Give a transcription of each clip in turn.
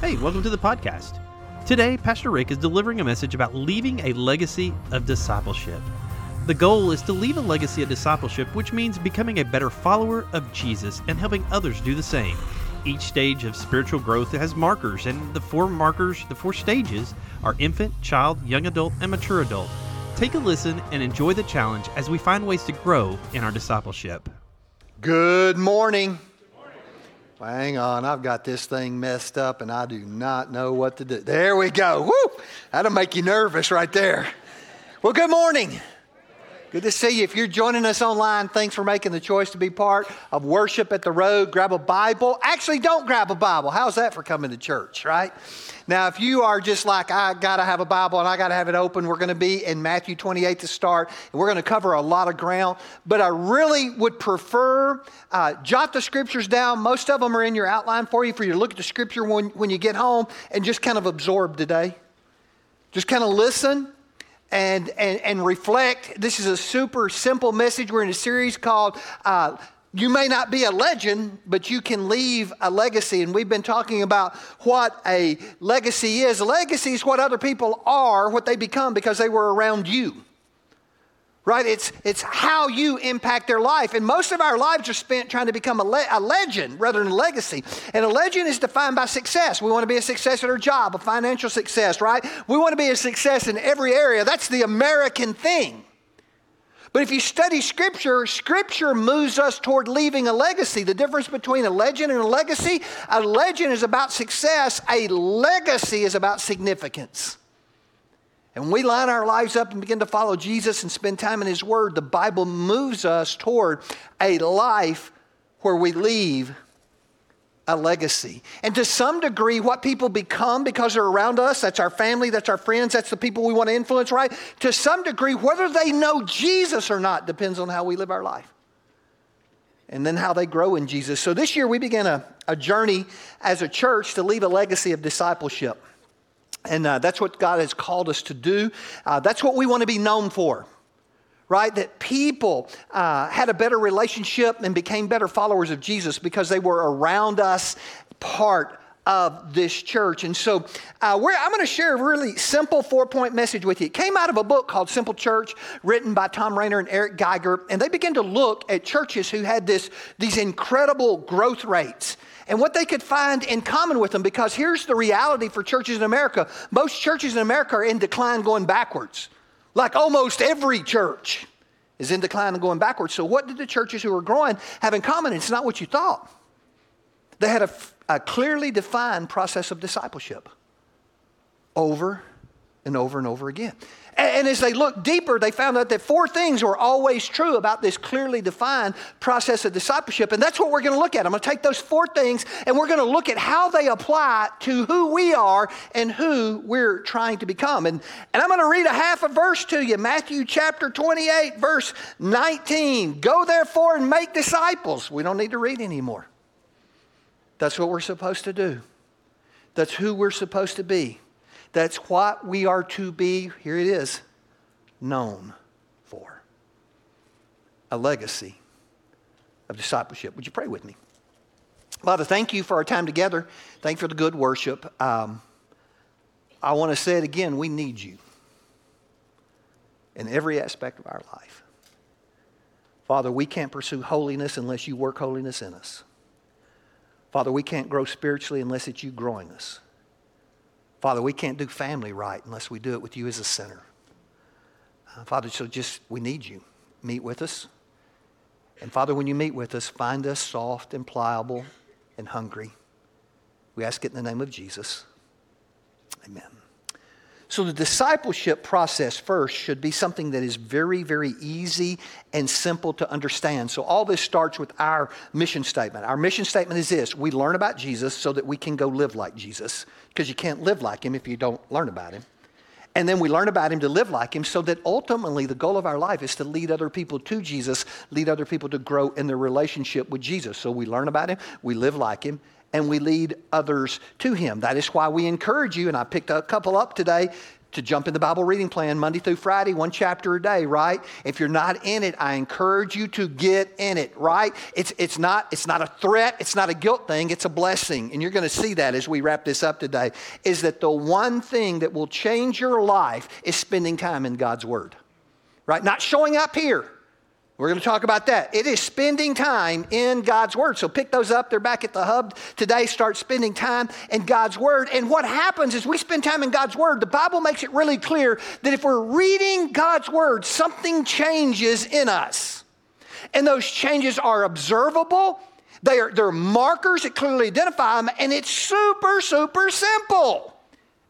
Hey, welcome to the podcast. Today, Pastor Rick is delivering a message about leaving a legacy of discipleship. The goal is to leave a legacy of discipleship, which means becoming a better follower of Jesus and helping others do the same. Each stage of spiritual growth has markers, and the four markers, the four stages, are infant, child, young adult, and mature adult. Take a listen and enjoy the challenge as we find ways to grow in our discipleship. Good morning. Well, hang on, I've got this thing messed up and I do not know what to do. There we go. Woo! That'll make you nervous right there. Well, good morning. Good to see you. If you're joining us online, thanks for making the choice to be part of worship at the road. Grab a Bible. Actually, don't grab a Bible. How's that for coming to church, right? Now, if you are just like, I got to have a Bible and I got to have it open, we're going to be in Matthew 28 to start. And we're going to cover a lot of ground. But I really would prefer uh, jot the scriptures down. Most of them are in your outline for you, for you to look at the scripture when, when you get home and just kind of absorb today. Just kind of listen and, and, and reflect. This is a super simple message. We're in a series called. Uh, you may not be a legend, but you can leave a legacy. And we've been talking about what a legacy is. A legacy is what other people are, what they become because they were around you. Right? It's, it's how you impact their life. And most of our lives are spent trying to become a, le- a legend rather than a legacy. And a legend is defined by success. We want to be a success at our job, a financial success, right? We want to be a success in every area. That's the American thing. But if you study Scripture, Scripture moves us toward leaving a legacy. The difference between a legend and a legacy a legend is about success, a legacy is about significance. And when we line our lives up and begin to follow Jesus and spend time in His Word, the Bible moves us toward a life where we leave a legacy. And to some degree, what people become because they're around us, that's our family, that's our friends, that's the people we want to influence, right? To some degree, whether they know Jesus or not depends on how we live our life. And then how they grow in Jesus. So this year we began a, a journey as a church to leave a legacy of discipleship. And uh, that's what God has called us to do. Uh, that's what we want to be known for right? That people uh, had a better relationship and became better followers of Jesus because they were around us, part of this church. And so uh, I'm going to share a really simple four point message with you. It came out of a book called Simple Church, written by Tom Rainer and Eric Geiger. And they began to look at churches who had this, these incredible growth rates and what they could find in common with them. Because here's the reality for churches in America most churches in America are in decline going backwards like almost every church is in decline and going backwards. So, what did the churches who were growing have in common? It's not what you thought. They had a, a clearly defined process of discipleship over and over and over again. And as they looked deeper, they found out that four things were always true about this clearly defined process of discipleship. And that's what we're going to look at. I'm going to take those four things and we're going to look at how they apply to who we are and who we're trying to become. And, and I'm going to read a half a verse to you Matthew chapter 28, verse 19. Go therefore and make disciples. We don't need to read anymore. That's what we're supposed to do, that's who we're supposed to be. That's what we are to be, here it is, known for a legacy of discipleship. Would you pray with me? Father, thank you for our time together. Thank you for the good worship. Um, I want to say it again we need you in every aspect of our life. Father, we can't pursue holiness unless you work holiness in us. Father, we can't grow spiritually unless it's you growing us. Father, we can't do family right unless we do it with you as a center. Uh, Father, so just, we need you. Meet with us. And Father, when you meet with us, find us soft and pliable and hungry. We ask it in the name of Jesus. Amen. So, the discipleship process first should be something that is very, very easy and simple to understand. So, all this starts with our mission statement. Our mission statement is this we learn about Jesus so that we can go live like Jesus, because you can't live like him if you don't learn about him. And then we learn about him to live like him so that ultimately the goal of our life is to lead other people to Jesus, lead other people to grow in their relationship with Jesus. So we learn about him, we live like him, and we lead others to him. That is why we encourage you, and I picked a couple up today, to jump in the Bible reading plan Monday through Friday, one chapter a day, right? If you're not in it, I encourage you to get in it, right? It's, it's, not, it's not a threat, it's not a guilt thing, it's a blessing. And you're to see that as we wrap this up today, is that the one thing that will change your life is spending time in God's Word, right? Not showing up here we're going to talk about that. It is spending time in God's Word. So pick those up. They're back at the hub today. Start spending time in God's Word. And what happens is we spend time in God's Word. The Bible makes it really clear that if we're reading God's Word, something changes in us. And those changes are observable, they are, they're markers that clearly identify them, and it's super, super simple.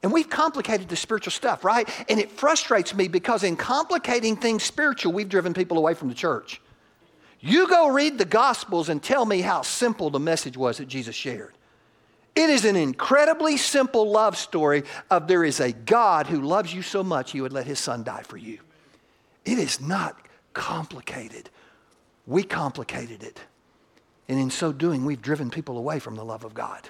And we've complicated the spiritual stuff, right? And it frustrates me because in complicating things spiritual, we've driven people away from the church. You go read the Gospels and tell me how simple the message was that Jesus shared. It is an incredibly simple love story of there is a God who loves you so much he would let his son die for you. It is not complicated. We complicated it. And in so doing, we've driven people away from the love of God.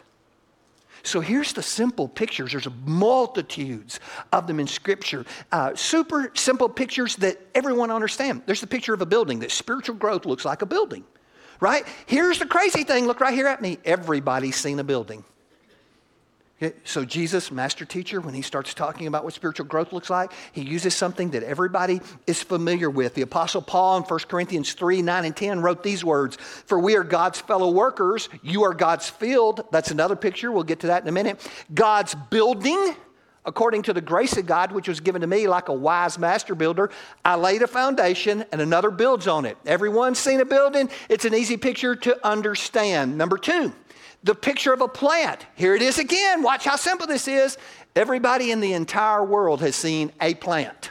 So here's the simple pictures. There's multitudes of them in Scripture. Uh, super simple pictures that everyone understands. There's the picture of a building that spiritual growth looks like a building, right? Here's the crazy thing. Look right here at me. Everybody's seen a building. So, Jesus, master teacher, when he starts talking about what spiritual growth looks like, he uses something that everybody is familiar with. The Apostle Paul in 1 Corinthians 3 9 and 10 wrote these words For we are God's fellow workers, you are God's field. That's another picture. We'll get to that in a minute. God's building, according to the grace of God, which was given to me like a wise master builder. I laid a foundation and another builds on it. Everyone's seen a building, it's an easy picture to understand. Number two, the picture of a plant. Here it is again. Watch how simple this is. Everybody in the entire world has seen a plant.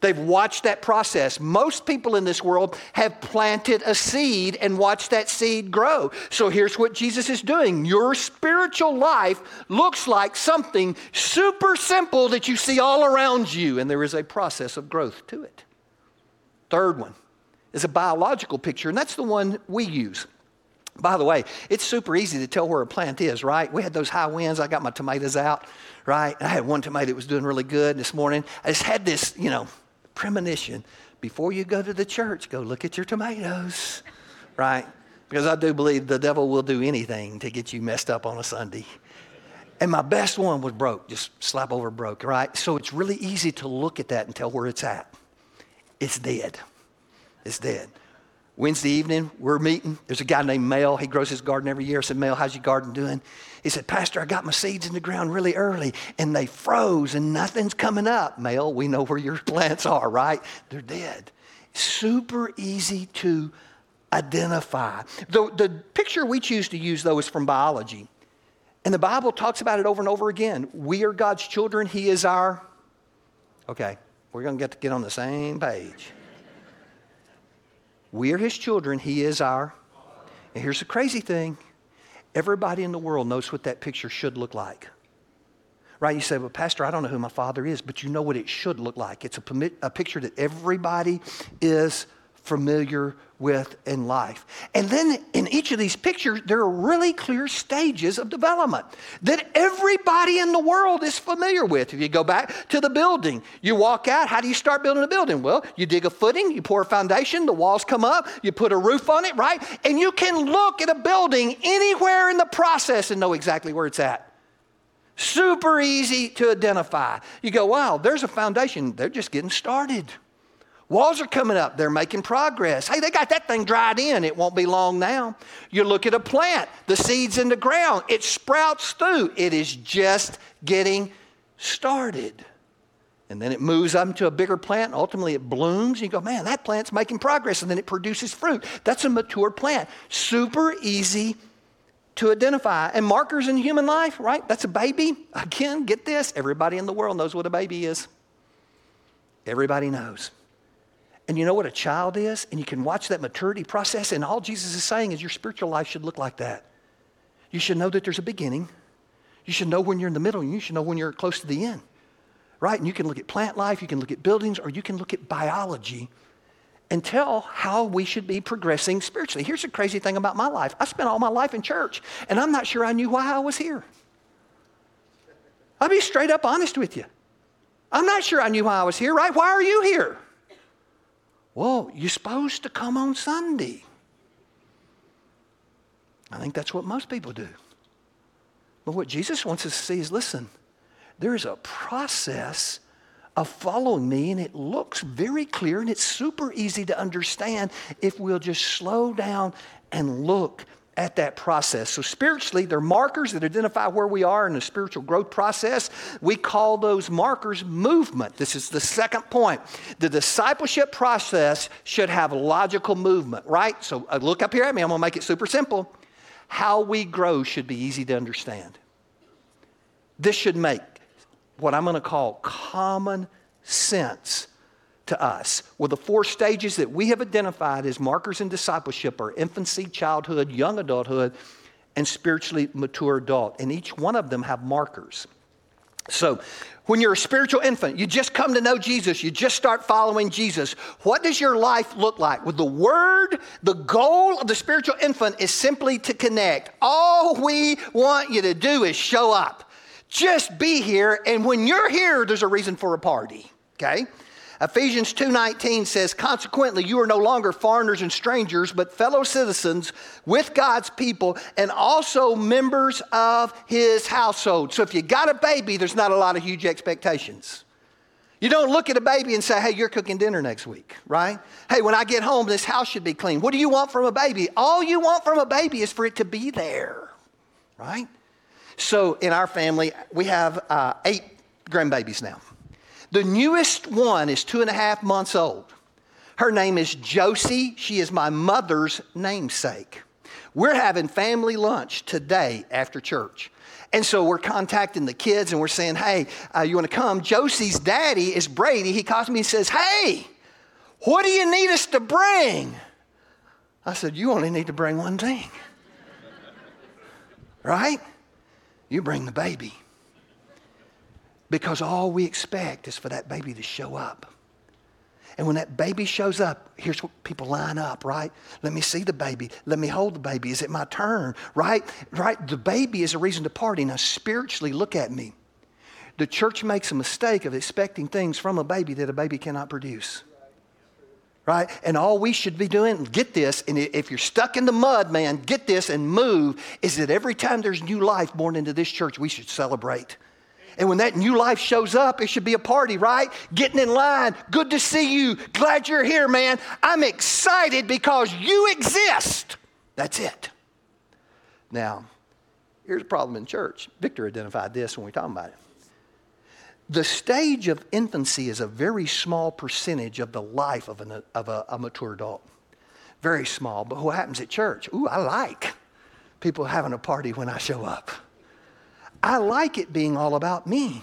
They've watched that process. Most people in this world have planted a seed and watched that seed grow. So here's what Jesus is doing your spiritual life looks like something super simple that you see all around you, and there is a process of growth to it. Third one is a biological picture, and that's the one we use. By the way, it's super easy to tell where a plant is, right? We had those high winds. I got my tomatoes out, right? I had one tomato that was doing really good this morning. I just had this, you know, premonition. Before you go to the church, go look at your tomatoes, right? Because I do believe the devil will do anything to get you messed up on a Sunday. And my best one was broke, just slap over broke, right? So it's really easy to look at that and tell where it's at. It's dead. It's dead. Wednesday evening, we're meeting. There's a guy named Mel. He grows his garden every year. I said, Mel, how's your garden doing? He said, Pastor, I got my seeds in the ground really early and they froze and nothing's coming up. Mel, we know where your plants are, right? They're dead. Super easy to identify. The, the picture we choose to use, though, is from biology. And the Bible talks about it over and over again. We are God's children, He is our. Okay, we're going to get to get on the same page. We are his children. He is our. And here's the crazy thing everybody in the world knows what that picture should look like. Right? You say, well, Pastor, I don't know who my father is, but you know what it should look like. It's a, a picture that everybody is familiar with in life. And then in each of these pictures, there are really clear stages of development that everybody in the world is familiar with. If you go back to the building, you walk out, how do you start building a building? Well, you dig a footing, you pour a foundation, the walls come up, you put a roof on it, right? And you can look at a building anywhere in the process and know exactly where it's at. Super easy to identify. You go, wow, there's a foundation. They're just getting started. Walls are coming up. They're making progress. Hey, they got that thing dried in. It won't be long now. You look at a plant, the seed's in the ground, it sprouts through. It is just getting started. And then it moves up into a bigger plant. Ultimately, it blooms. You go, man, that plant's making progress. And then it produces fruit. That's a mature plant. Super easy to identify. And markers in human life, right? That's a baby. Again, get this. Everybody in the world knows what a baby is. Everybody knows. And you know what a child is? And you can watch that maturity process. And all Jesus is saying is your spiritual life should look like that. You should know that there's a beginning. You should know when you're in the middle, and you should know when you're close to the end. Right? And you can look at plant life, you can look at buildings, or you can look at biology and tell how we should be progressing spiritually. Here's the crazy thing about my life I spent all my life in church, and I'm not sure I knew why I was here. I'll be straight up honest with you. I'm not sure I knew why I was here, right? Why are you here? Well, you're supposed to come on Sunday. I think that's what most people do. But what Jesus wants us to see is listen, there's a process of following me, and it looks very clear and it's super easy to understand if we'll just slow down and look at that process. So, spiritually, they're markers that identify where we are in the spiritual growth process. We call those markers movement. This is the second point. The discipleship process should have logical movement, right? So, uh, look up here at me. I'm going to make it super simple. How we grow should be easy to understand. This should make what I'm going to call common sense to us. Well, the four stages that we have identified as markers in discipleship are infancy, childhood, young adulthood, and spiritually mature adult. And each one of them have markers. So, when you're a spiritual infant, you just come to know Jesus, you just start following Jesus. What does your life look like? With the word, the goal of the spiritual infant is simply to connect. All we want you to do is show up. Just be here, and when you're here, there's a reason for a party, okay? Ephesians 2:19 says, "Consequently, you are no longer foreigners and strangers, but fellow citizens with God's people and also members of his household." So if you got a baby, there's not a lot of huge expectations. You don't look at a baby and say, hey, you're cooking dinner next week, right? Hey, when I get home, this house should be clean. What do you want from a baby? All you want from a baby is for it to be there, right? So in our family, we have uh, eight grandbabies now. The newest one is two and a half months old. Her name is Josie. She is my mother's namesake. We're having family lunch today after church. And so we're contacting the kids and we're saying, hey, uh, you want to come? Josie's daddy is Brady. He calls me and says, hey, what do you need us to bring? I said, you only need to bring one thing. right? You bring the baby. Because all we expect is for that baby to show up. And when that baby shows up, here's what people line up, right? Let me see the baby. Let me hold the baby. Is it my turn? Right? Right? The baby is a reason to party. Now, spiritually, look at me. The church makes a mistake of expecting things from a baby that a baby cannot produce. Right? And all we should be doing, get this, and if you're stuck in the mud, man, get this and move, is that every time there's new life born into this church, we should celebrate. And when that new life shows up, it should be a party, right? Getting in line. Good to see you. Glad you're here, man. I'm excited because you exist. That's it. Now, here's a problem in church. Victor identified this when we talked about it. The stage of infancy is a very small percentage of the life of, an, of a, a mature adult. Very small. But what happens at church? Ooh, I like people having a party when I show up. I like it being all about me.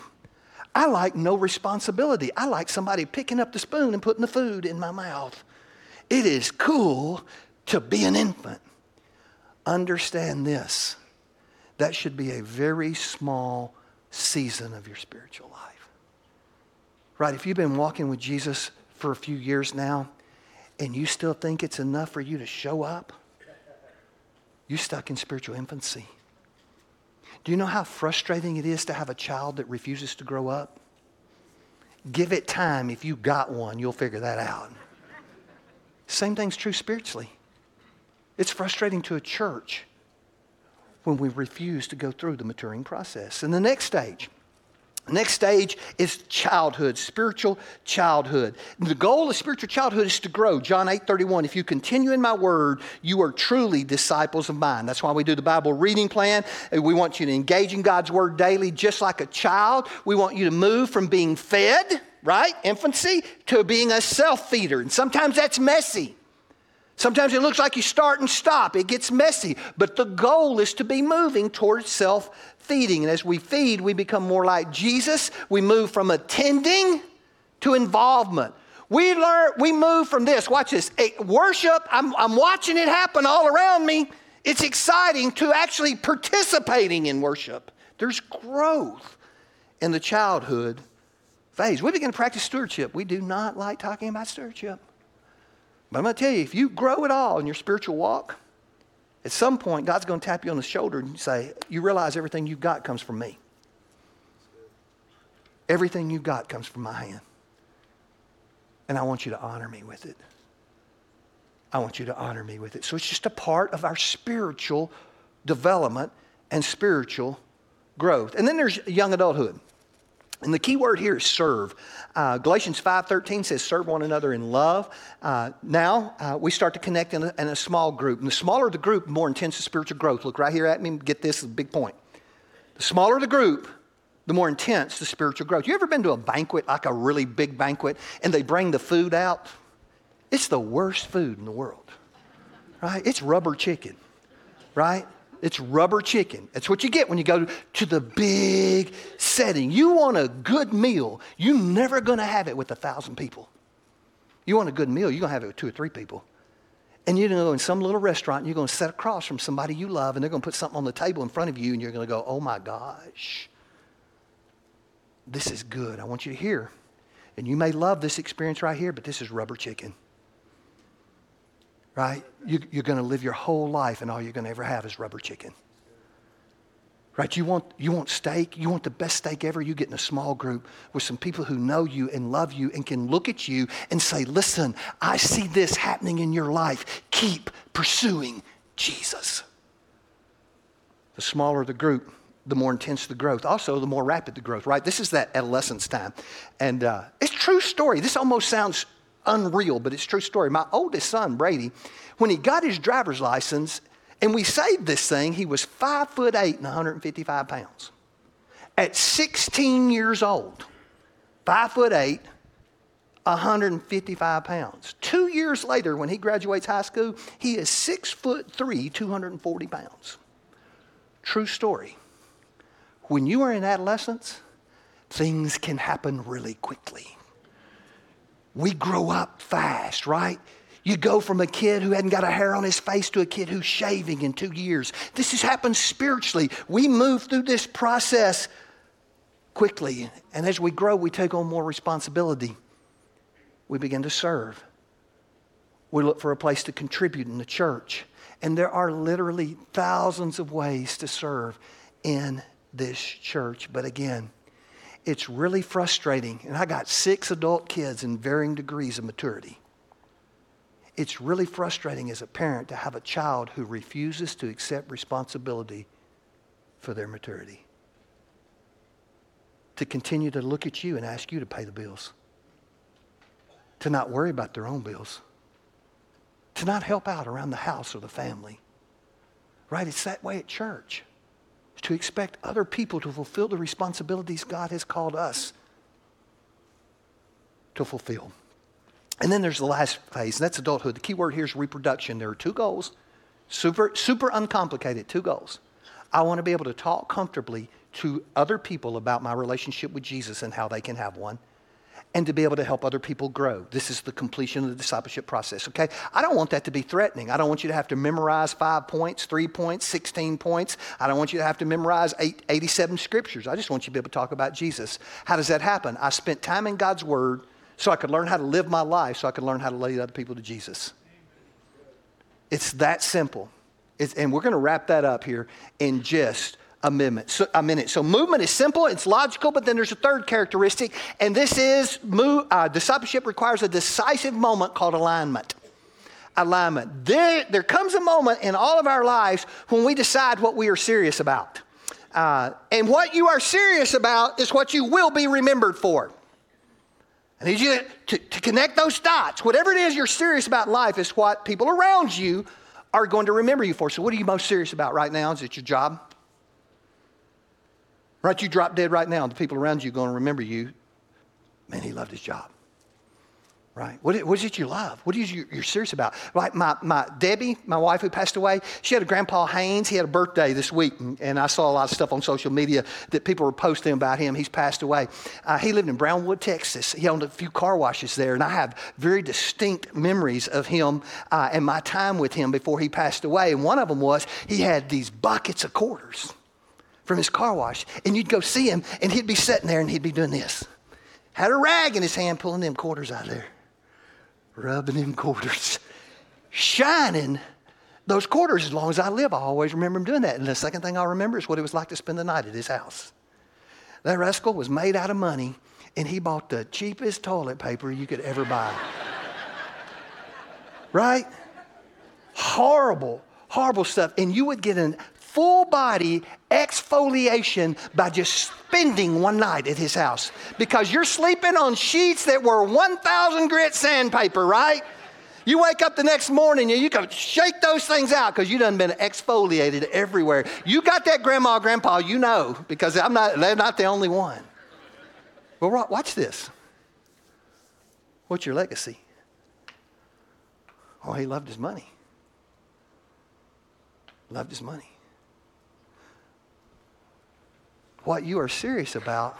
I like no responsibility. I like somebody picking up the spoon and putting the food in my mouth. It is cool to be an infant. Understand this that should be a very small season of your spiritual life. Right? If you've been walking with Jesus for a few years now and you still think it's enough for you to show up, you're stuck in spiritual infancy. Do you know how frustrating it is to have a child that refuses to grow up? Give it time. If you got one, you'll figure that out. Same thing's true spiritually. It's frustrating to a church when we refuse to go through the maturing process. And the next stage, Next stage is childhood, spiritual childhood. The goal of spiritual childhood is to grow. John 8 31, if you continue in my word, you are truly disciples of mine. That's why we do the Bible reading plan. Uh, we want you to engage in God's word daily, just like a child. We want you to move from being fed, right, infancy, to being a self feeder. And sometimes that's messy. Sometimes it looks like you start and stop. It gets messy. But the goal is to be moving towards self feeding. And as we feed, we become more like Jesus. We move from attending to involvement. We learn, we move from this. Watch this. Worship, I'm, I'm watching it happen all around me. It's exciting to actually participating in worship. There's growth in the childhood phase. We begin to practice stewardship. We do not like talking about stewardship. But I'm going to tell you, if you grow at all in your spiritual walk, at some point, God's going to tap you on the shoulder and say, You realize everything you've got comes from me. Everything you've got comes from my hand. And I want you to honor me with it. I want you to honor me with it. So it's just a part of our spiritual development and spiritual growth. And then there's young adulthood. And the key word here is serve. Uh, Galatians 5.13 says serve one another in love. Uh, now uh, we start to connect in a, in a, small group. And the smaller the group, the more intense the spiritual growth. Look right here at me, get this, a big point. The smaller the group, the more intense the spiritual growth. You ever been to a banquet, like a really big banquet, and they bring the food out? It's the worst food in the world, right? It's rubber chicken, right? It's rubber chicken. That's what you get when you go to the big setting. You want a good meal, you're never going to have it with a thousand people. You want a good meal, you're going to have it with two or three people. And you're going to go in some little restaurant and you're going to sit across from somebody you love and they're going to put something on the table in front of you and you're going to go, oh my gosh, this is good. I want you to hear. And you may love this experience right here, but this is rubber chicken right? You, are going to live your whole life and all you're going to ever have is rubber chicken. Right? You want, you want steak? You want the best steak ever? You get in a small group with some people who know you and love you and can look at you and say, listen, I see this happening in your life. Keep pursuing Jesus. The smaller the group, the more intense the growth. Also, the more rapid the growth, right? This is that adolescence time. And uh, it's true story. This almost sounds unreal, but it's true story. My oldest son, Brady, when he got his driver's license and we saved this thing, he was five foot eight and 155 pounds. At 16 years old, five foot eight, 155 pounds. Two years later, when he graduates high school, he is six foot three, 240 pounds. True story. When you are in adolescence, things can happen really quickly we grow up fast, right? You go from a kid who hadn't got a hair on his face to a kid who's shaving in two years. This has happened spiritually. We move through this process quickly. And as we grow, we take on more responsibility. We begin to serve. We look for a place to contribute in the church. And there are literally thousands of ways to serve in this church. But again, it's really frustrating. And I got six adult kids in varying degrees of maturity. It's really frustrating as a parent to have a child who refuses to accept responsibility for their maturity. To continue to look at you and ask you to pay the bills. To not worry about their own bills. To not help out around the house or the family. Right? It's that way at church to expect other people to fulfill the responsibilities God has called us to fulfill. And then there's the last phase, and that's adulthood. The key word here is reproduction. There are two goals, super, super uncomplicated, two goals. I want to be able to talk comfortably to other people about my relationship with Jesus and how they can have one and to be able to help other people grow. This is the completion of the discipleship process, okay? I don't want that to be threatening. I don't want you to have to memorize five points, three points, 16 points. I don't want you to have to memorize eight, 87 scriptures. I just want you to be able to talk about Jesus. How does that happen? I spent time in God's Word so I could learn how to live my life, so I could learn how to lead other people to Jesus. It's that simple. It's, and we're going to wrap that up here in just a minute. So, a minute. So movement is simple, it's logical, but then there's a third characteristic, and this is move, uh, discipleship requires a decisive moment called alignment. Alignment. There, there comes a moment in all of our lives when we decide what we are serious about. Uh, and what you are serious about is what you will be remembered for. I need you to, to connect those dots. Whatever it is you're serious about in life is what people around you are going to remember you for. So, what are you most serious about right now? Is it your job? Right, you drop dead right now, the people around you are going to remember you. Man, he loved his job. Right? What, is it you love? What is you, you're serious about? Like my, my Debbie, my wife who passed away, she had a grandpa Haynes. He had a birthday this week, and, and I saw a lot of stuff on social media that people were posting about him. He's passed away. Uh, he lived in Brownwood, Texas. He owned a few car washes there, and I have very distinct memories of him uh, and my time with him before he passed away. And one of them was he had these buckets of quarters from his car wash. And you'd go see him, and he'd be sitting there and he'd be doing this. Had a rag in his hand, pulling them quarters out of there, rubbing them quarters, shining those quarters as long as I live. I always remember him doing that. And the second thing I remember is what it was like to spend the night at his house. That rascal was made out of money, and he bought the cheapest toilet paper you could ever buy. right? Horrible, horrible stuff. And you would get a full body exfoliation by just spending one night at his house because you're sleeping on sheets that were 1,000 grit sandpaper, right? You wake up the next morning and you can shake those things out because you done been exfoliated everywhere. You got that grandma, grandpa, you know, because I'm not, they're not the only one. Well, watch this. What's your legacy? Oh, he loved his money. Loved his money. What you are serious about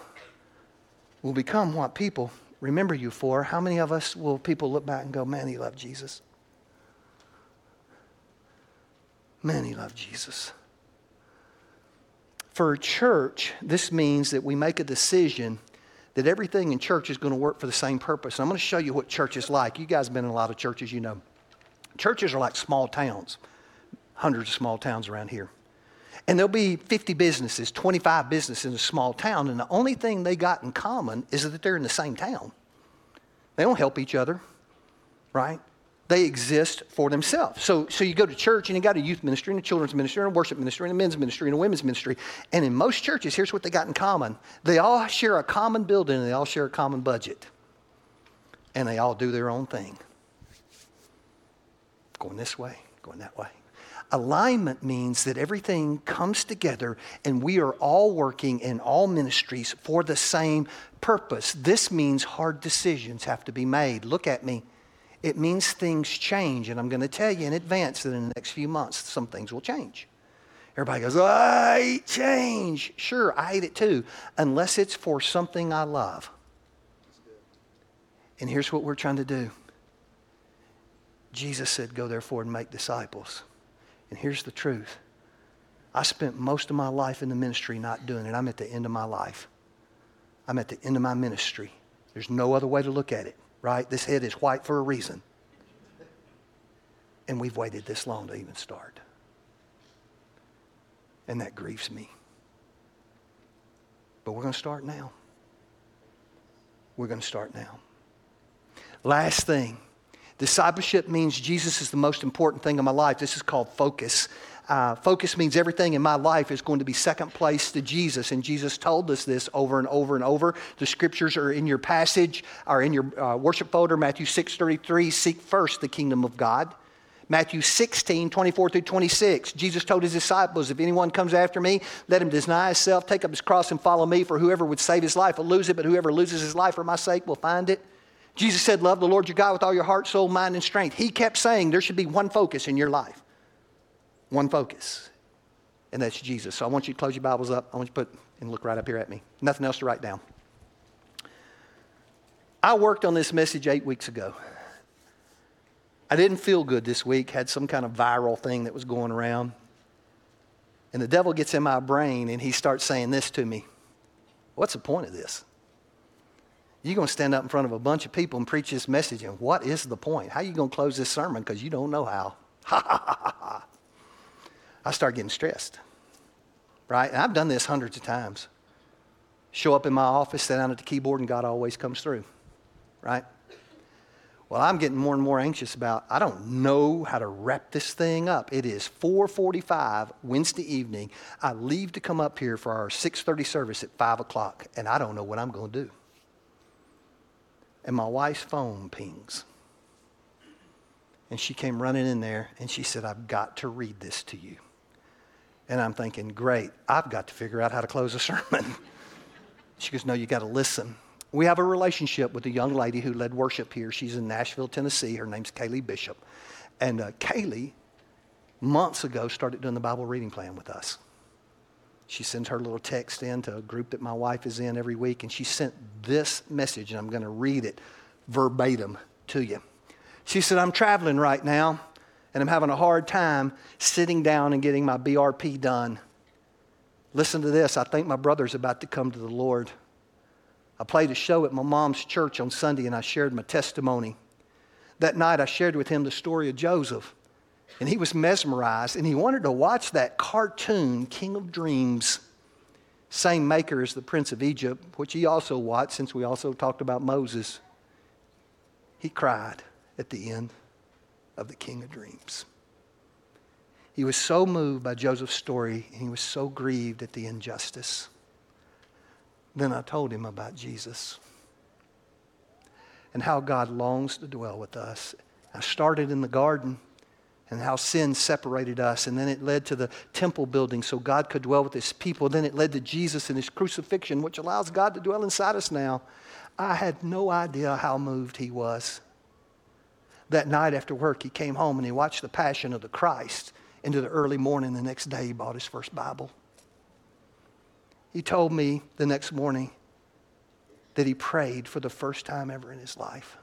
will become what people remember you for. How many of us will people look back and go, man, he loved Jesus? Man, he loved Jesus. For a church, this means that we make a decision that everything in church is going to work for the same purpose. And I'm going to show you what church is like. You guys have been in a lot of churches, you know. Churches are like small towns, hundreds of small towns around here. And there'll be 50 businesses, 25 businesses in a small town, and the only thing they got in common is that they're in the same town. They don't help each other, right? They exist for themselves. So, so you go to church and you got a youth ministry and a children's ministry and a worship ministry and a men's ministry and a women's ministry. And in most churches, here's what they got in common they all share a common building and they all share a common budget. And they all do their own thing. Going this way, going that way. Alignment means that everything comes together and we are all working in all ministries for the same purpose. This means hard decisions have to be made. Look at me. It means things change, and I'm going to tell you in advance that in the next few months, some things will change. Everybody goes, I hate change. Sure, I hate it too, unless it's for something I love. And here's what we're trying to do Jesus said, Go therefore and make disciples. And here's the truth I spent most of my life in the ministry not doing it. I'm at the end of my life. I'm at the end of my ministry. There's no other way to look at it, right? This head is white for a reason. And we've waited this long to even start. And that grieves me. But we're going to start now. We're going to start now. Last thing Discipleship means Jesus is the most important thing in my life. This is called focus. Uh, focus means everything in my life is going to be second place to Jesus. And Jesus told us this over and over and over. The scriptures are in your passage, are in your uh, worship folder, Matthew 6 33. Seek first the kingdom of God. Matthew 16, 24 through 26. Jesus told his disciples, If anyone comes after me, let him deny himself, take up his cross, and follow me. For whoever would save his life will lose it, but whoever loses his life for my sake will find it. Jesus said, Love the Lord your God with all your heart, soul, mind, and strength. He kept saying there should be one focus in your life. One focus. And that's Jesus. So I want you to close your Bibles up. I want you to put and look right up here at me. Nothing else to write down. I worked on this message eight weeks ago. I didn't feel good this week, had some kind of viral thing that was going around. And the devil gets in my brain and he starts saying this to me What's the point of this? You're going to stand up in front of a bunch of people and preach this message, and what is the point? How are you going to close this sermon? Because you don't know how. I start getting stressed, right? And I've done this hundreds of times. Show up in my office, sit down at the keyboard, and God always comes through, right? Well, I'm getting more and more anxious about. I don't know how to wrap this thing up. It is 4:45 Wednesday evening. I leave to come up here for our 6:30 service at 5 o'clock, and I don't know what I'm going to do and my wife's phone pings. And she came running in there and she said, I've got to read this to you. And I'm thinking, great, I've got to figure out how to close a sermon. she goes, No, you got to listen. We have a relationship with a young lady who led worship here. She's in Nashville, Tennessee. Her name's Kaylee Bishop. And uh, Kaylee, months ago, started doing the Bible reading plan with us. She sends her little text in to a group that my wife is in every week, and she sent this message, and I'm going to read it verbatim to you. She said, I'm traveling right now, and I'm having a hard time sitting down and getting my BRP done. Listen to this. I think my brother's about to come to the Lord. I played a show at my mom's church on Sunday, and I shared my testimony. That night, I shared with him the story of Joseph. And he was mesmerized and he wanted to watch that cartoon, King of Dreams. Same maker as the prince of Egypt, which he also watched, since we also talked about Moses. He cried at the end of the King of Dreams. He was so moved by Joseph's story, and he was so grieved at the injustice. Then I told him about Jesus and how God longs to dwell with us. I started in the garden and how sin separated us. And then it led to the temple building so God could dwell with his people. Then it led to Jesus and his crucifixion, which allows God to dwell inside us now. I had no idea how moved he was. That night after work, he came home and he watched the Passion of the Christ. Into the early morning the next day, he bought his first Bible. He told me the next morning that he prayed for the first time ever in his life.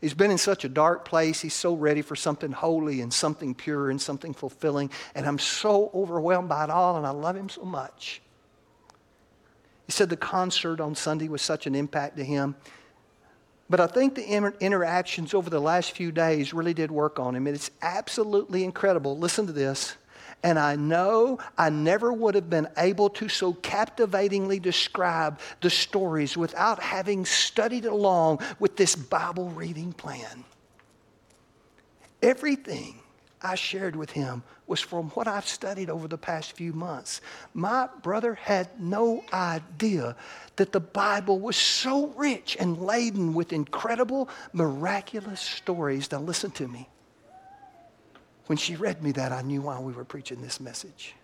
He's been in such a dark place. He's so ready for something holy and something pure and something fulfilling. And I'm so overwhelmed by it all, and I love him so much. He said the concert on Sunday was such an impact to him. But I think the inter- interactions over the last few days really did work on him. And it's absolutely incredible. Listen to this. And I know I never would have been able to so captivatingly describe the stories without having studied along with this Bible reading plan. Everything I shared with him was from what I've studied over the past few months. My brother had no idea that the Bible was so rich and laden with incredible, miraculous stories. Now, listen to me. When she read me that, I knew why we were preaching this message.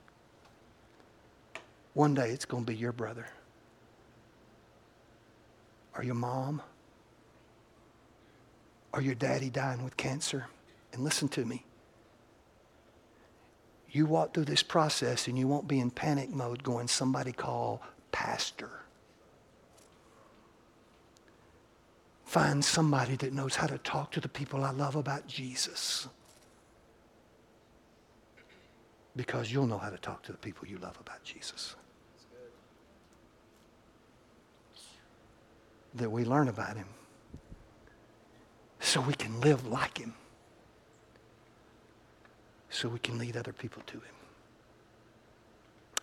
One day it's going to be your brother or your mom or your daddy dying with cancer. And listen to me you walk through this process and you won't be in panic mode going, somebody call pastor. Find somebody that knows how to talk to the people I love about Jesus. Because you'll know how to talk to the people you love about Jesus. That we learn about him so we can live like him so we can lead other people to Him.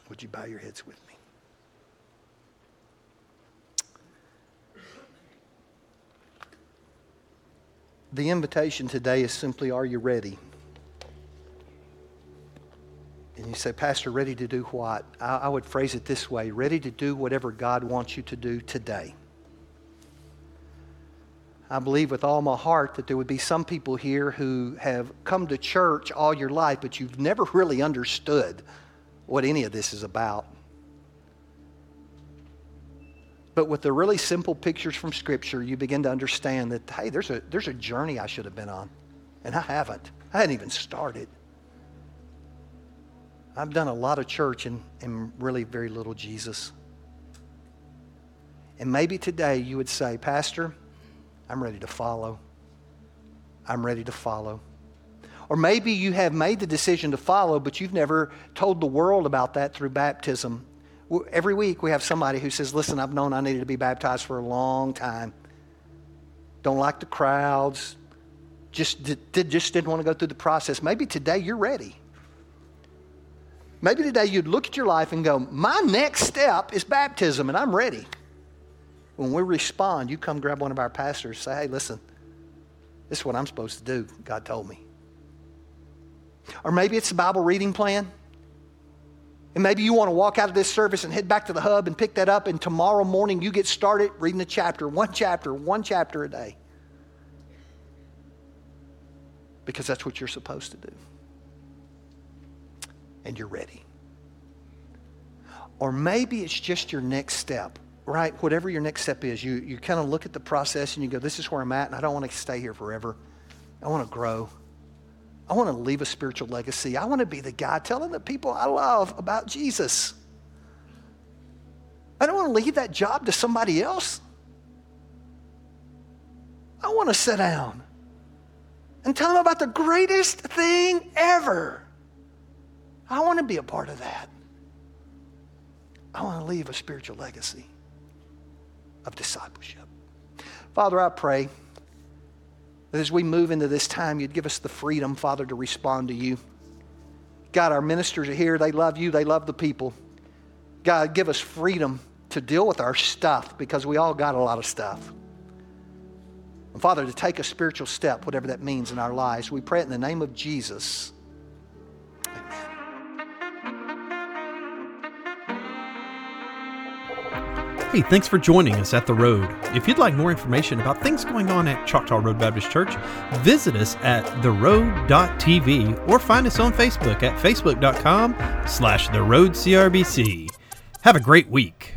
Would you bow your heads with me? The invitation today is simply Are you ready? And you say, Pastor, ready to do what? I, I would phrase it this way ready to do whatever God wants you to do today. I believe with all my heart that there would be some people here who have come to church all your life, but you've never really understood what any of this is about. But with the really simple pictures from Scripture, you begin to understand that, hey, there's a, there's a journey I should have been on, and I haven't. I hadn't even started. I've done a lot of church and, and really very little Jesus. And maybe today you would say, Pastor, I'm ready to follow. I'm ready to follow. Or maybe you have made the decision to follow, but you've never told the world about that through baptism. Every week we have somebody who says, Listen, I've known I needed to be baptized for a long time. Don't like the crowds. Just, just didn't want to go through the process. Maybe today you're ready. Maybe today you'd look at your life and go, My next step is baptism, and I'm ready. When we respond, you come grab one of our pastors, say, hey, listen, this is what I'm supposed to do. God told me. Or maybe it's a Bible reading plan. And maybe you want to walk out of this service and head back to the hub and pick that up, and tomorrow morning you get started reading a chapter, one chapter, one chapter a day. Because that's what you're supposed to do. And you're ready. Or maybe it's just your next step right, whatever your next step is, you, you kind of look at the process and you go, this is where I'm at, and I don't want to stay here forever. I want to grow. I want to leave a spiritual legacy. I want to be the guy telling the people I love about Jesus. I don't want to leave that job to somebody else. I want to sit down and tell them about the greatest thing ever. I want to be a part of that. I want to leave a spiritual legacy of discipleship. Father, I pray that as we move into this time, you'd give us the freedom, Father, to respond to you. God, our ministers are here. They love you, they love the people. God, give us freedom to deal with our stuff because we all got a lot of stuff. And Father, to take a spiritual step, whatever that means in our lives, we pray it in the name of Jesus. Hey, thanks for joining us at The Road. If you'd like more information about things going on at Choctaw Road Baptist Church, visit us at theroad.tv or find us on Facebook at facebook.com slash theroadcrbc. Have a great week.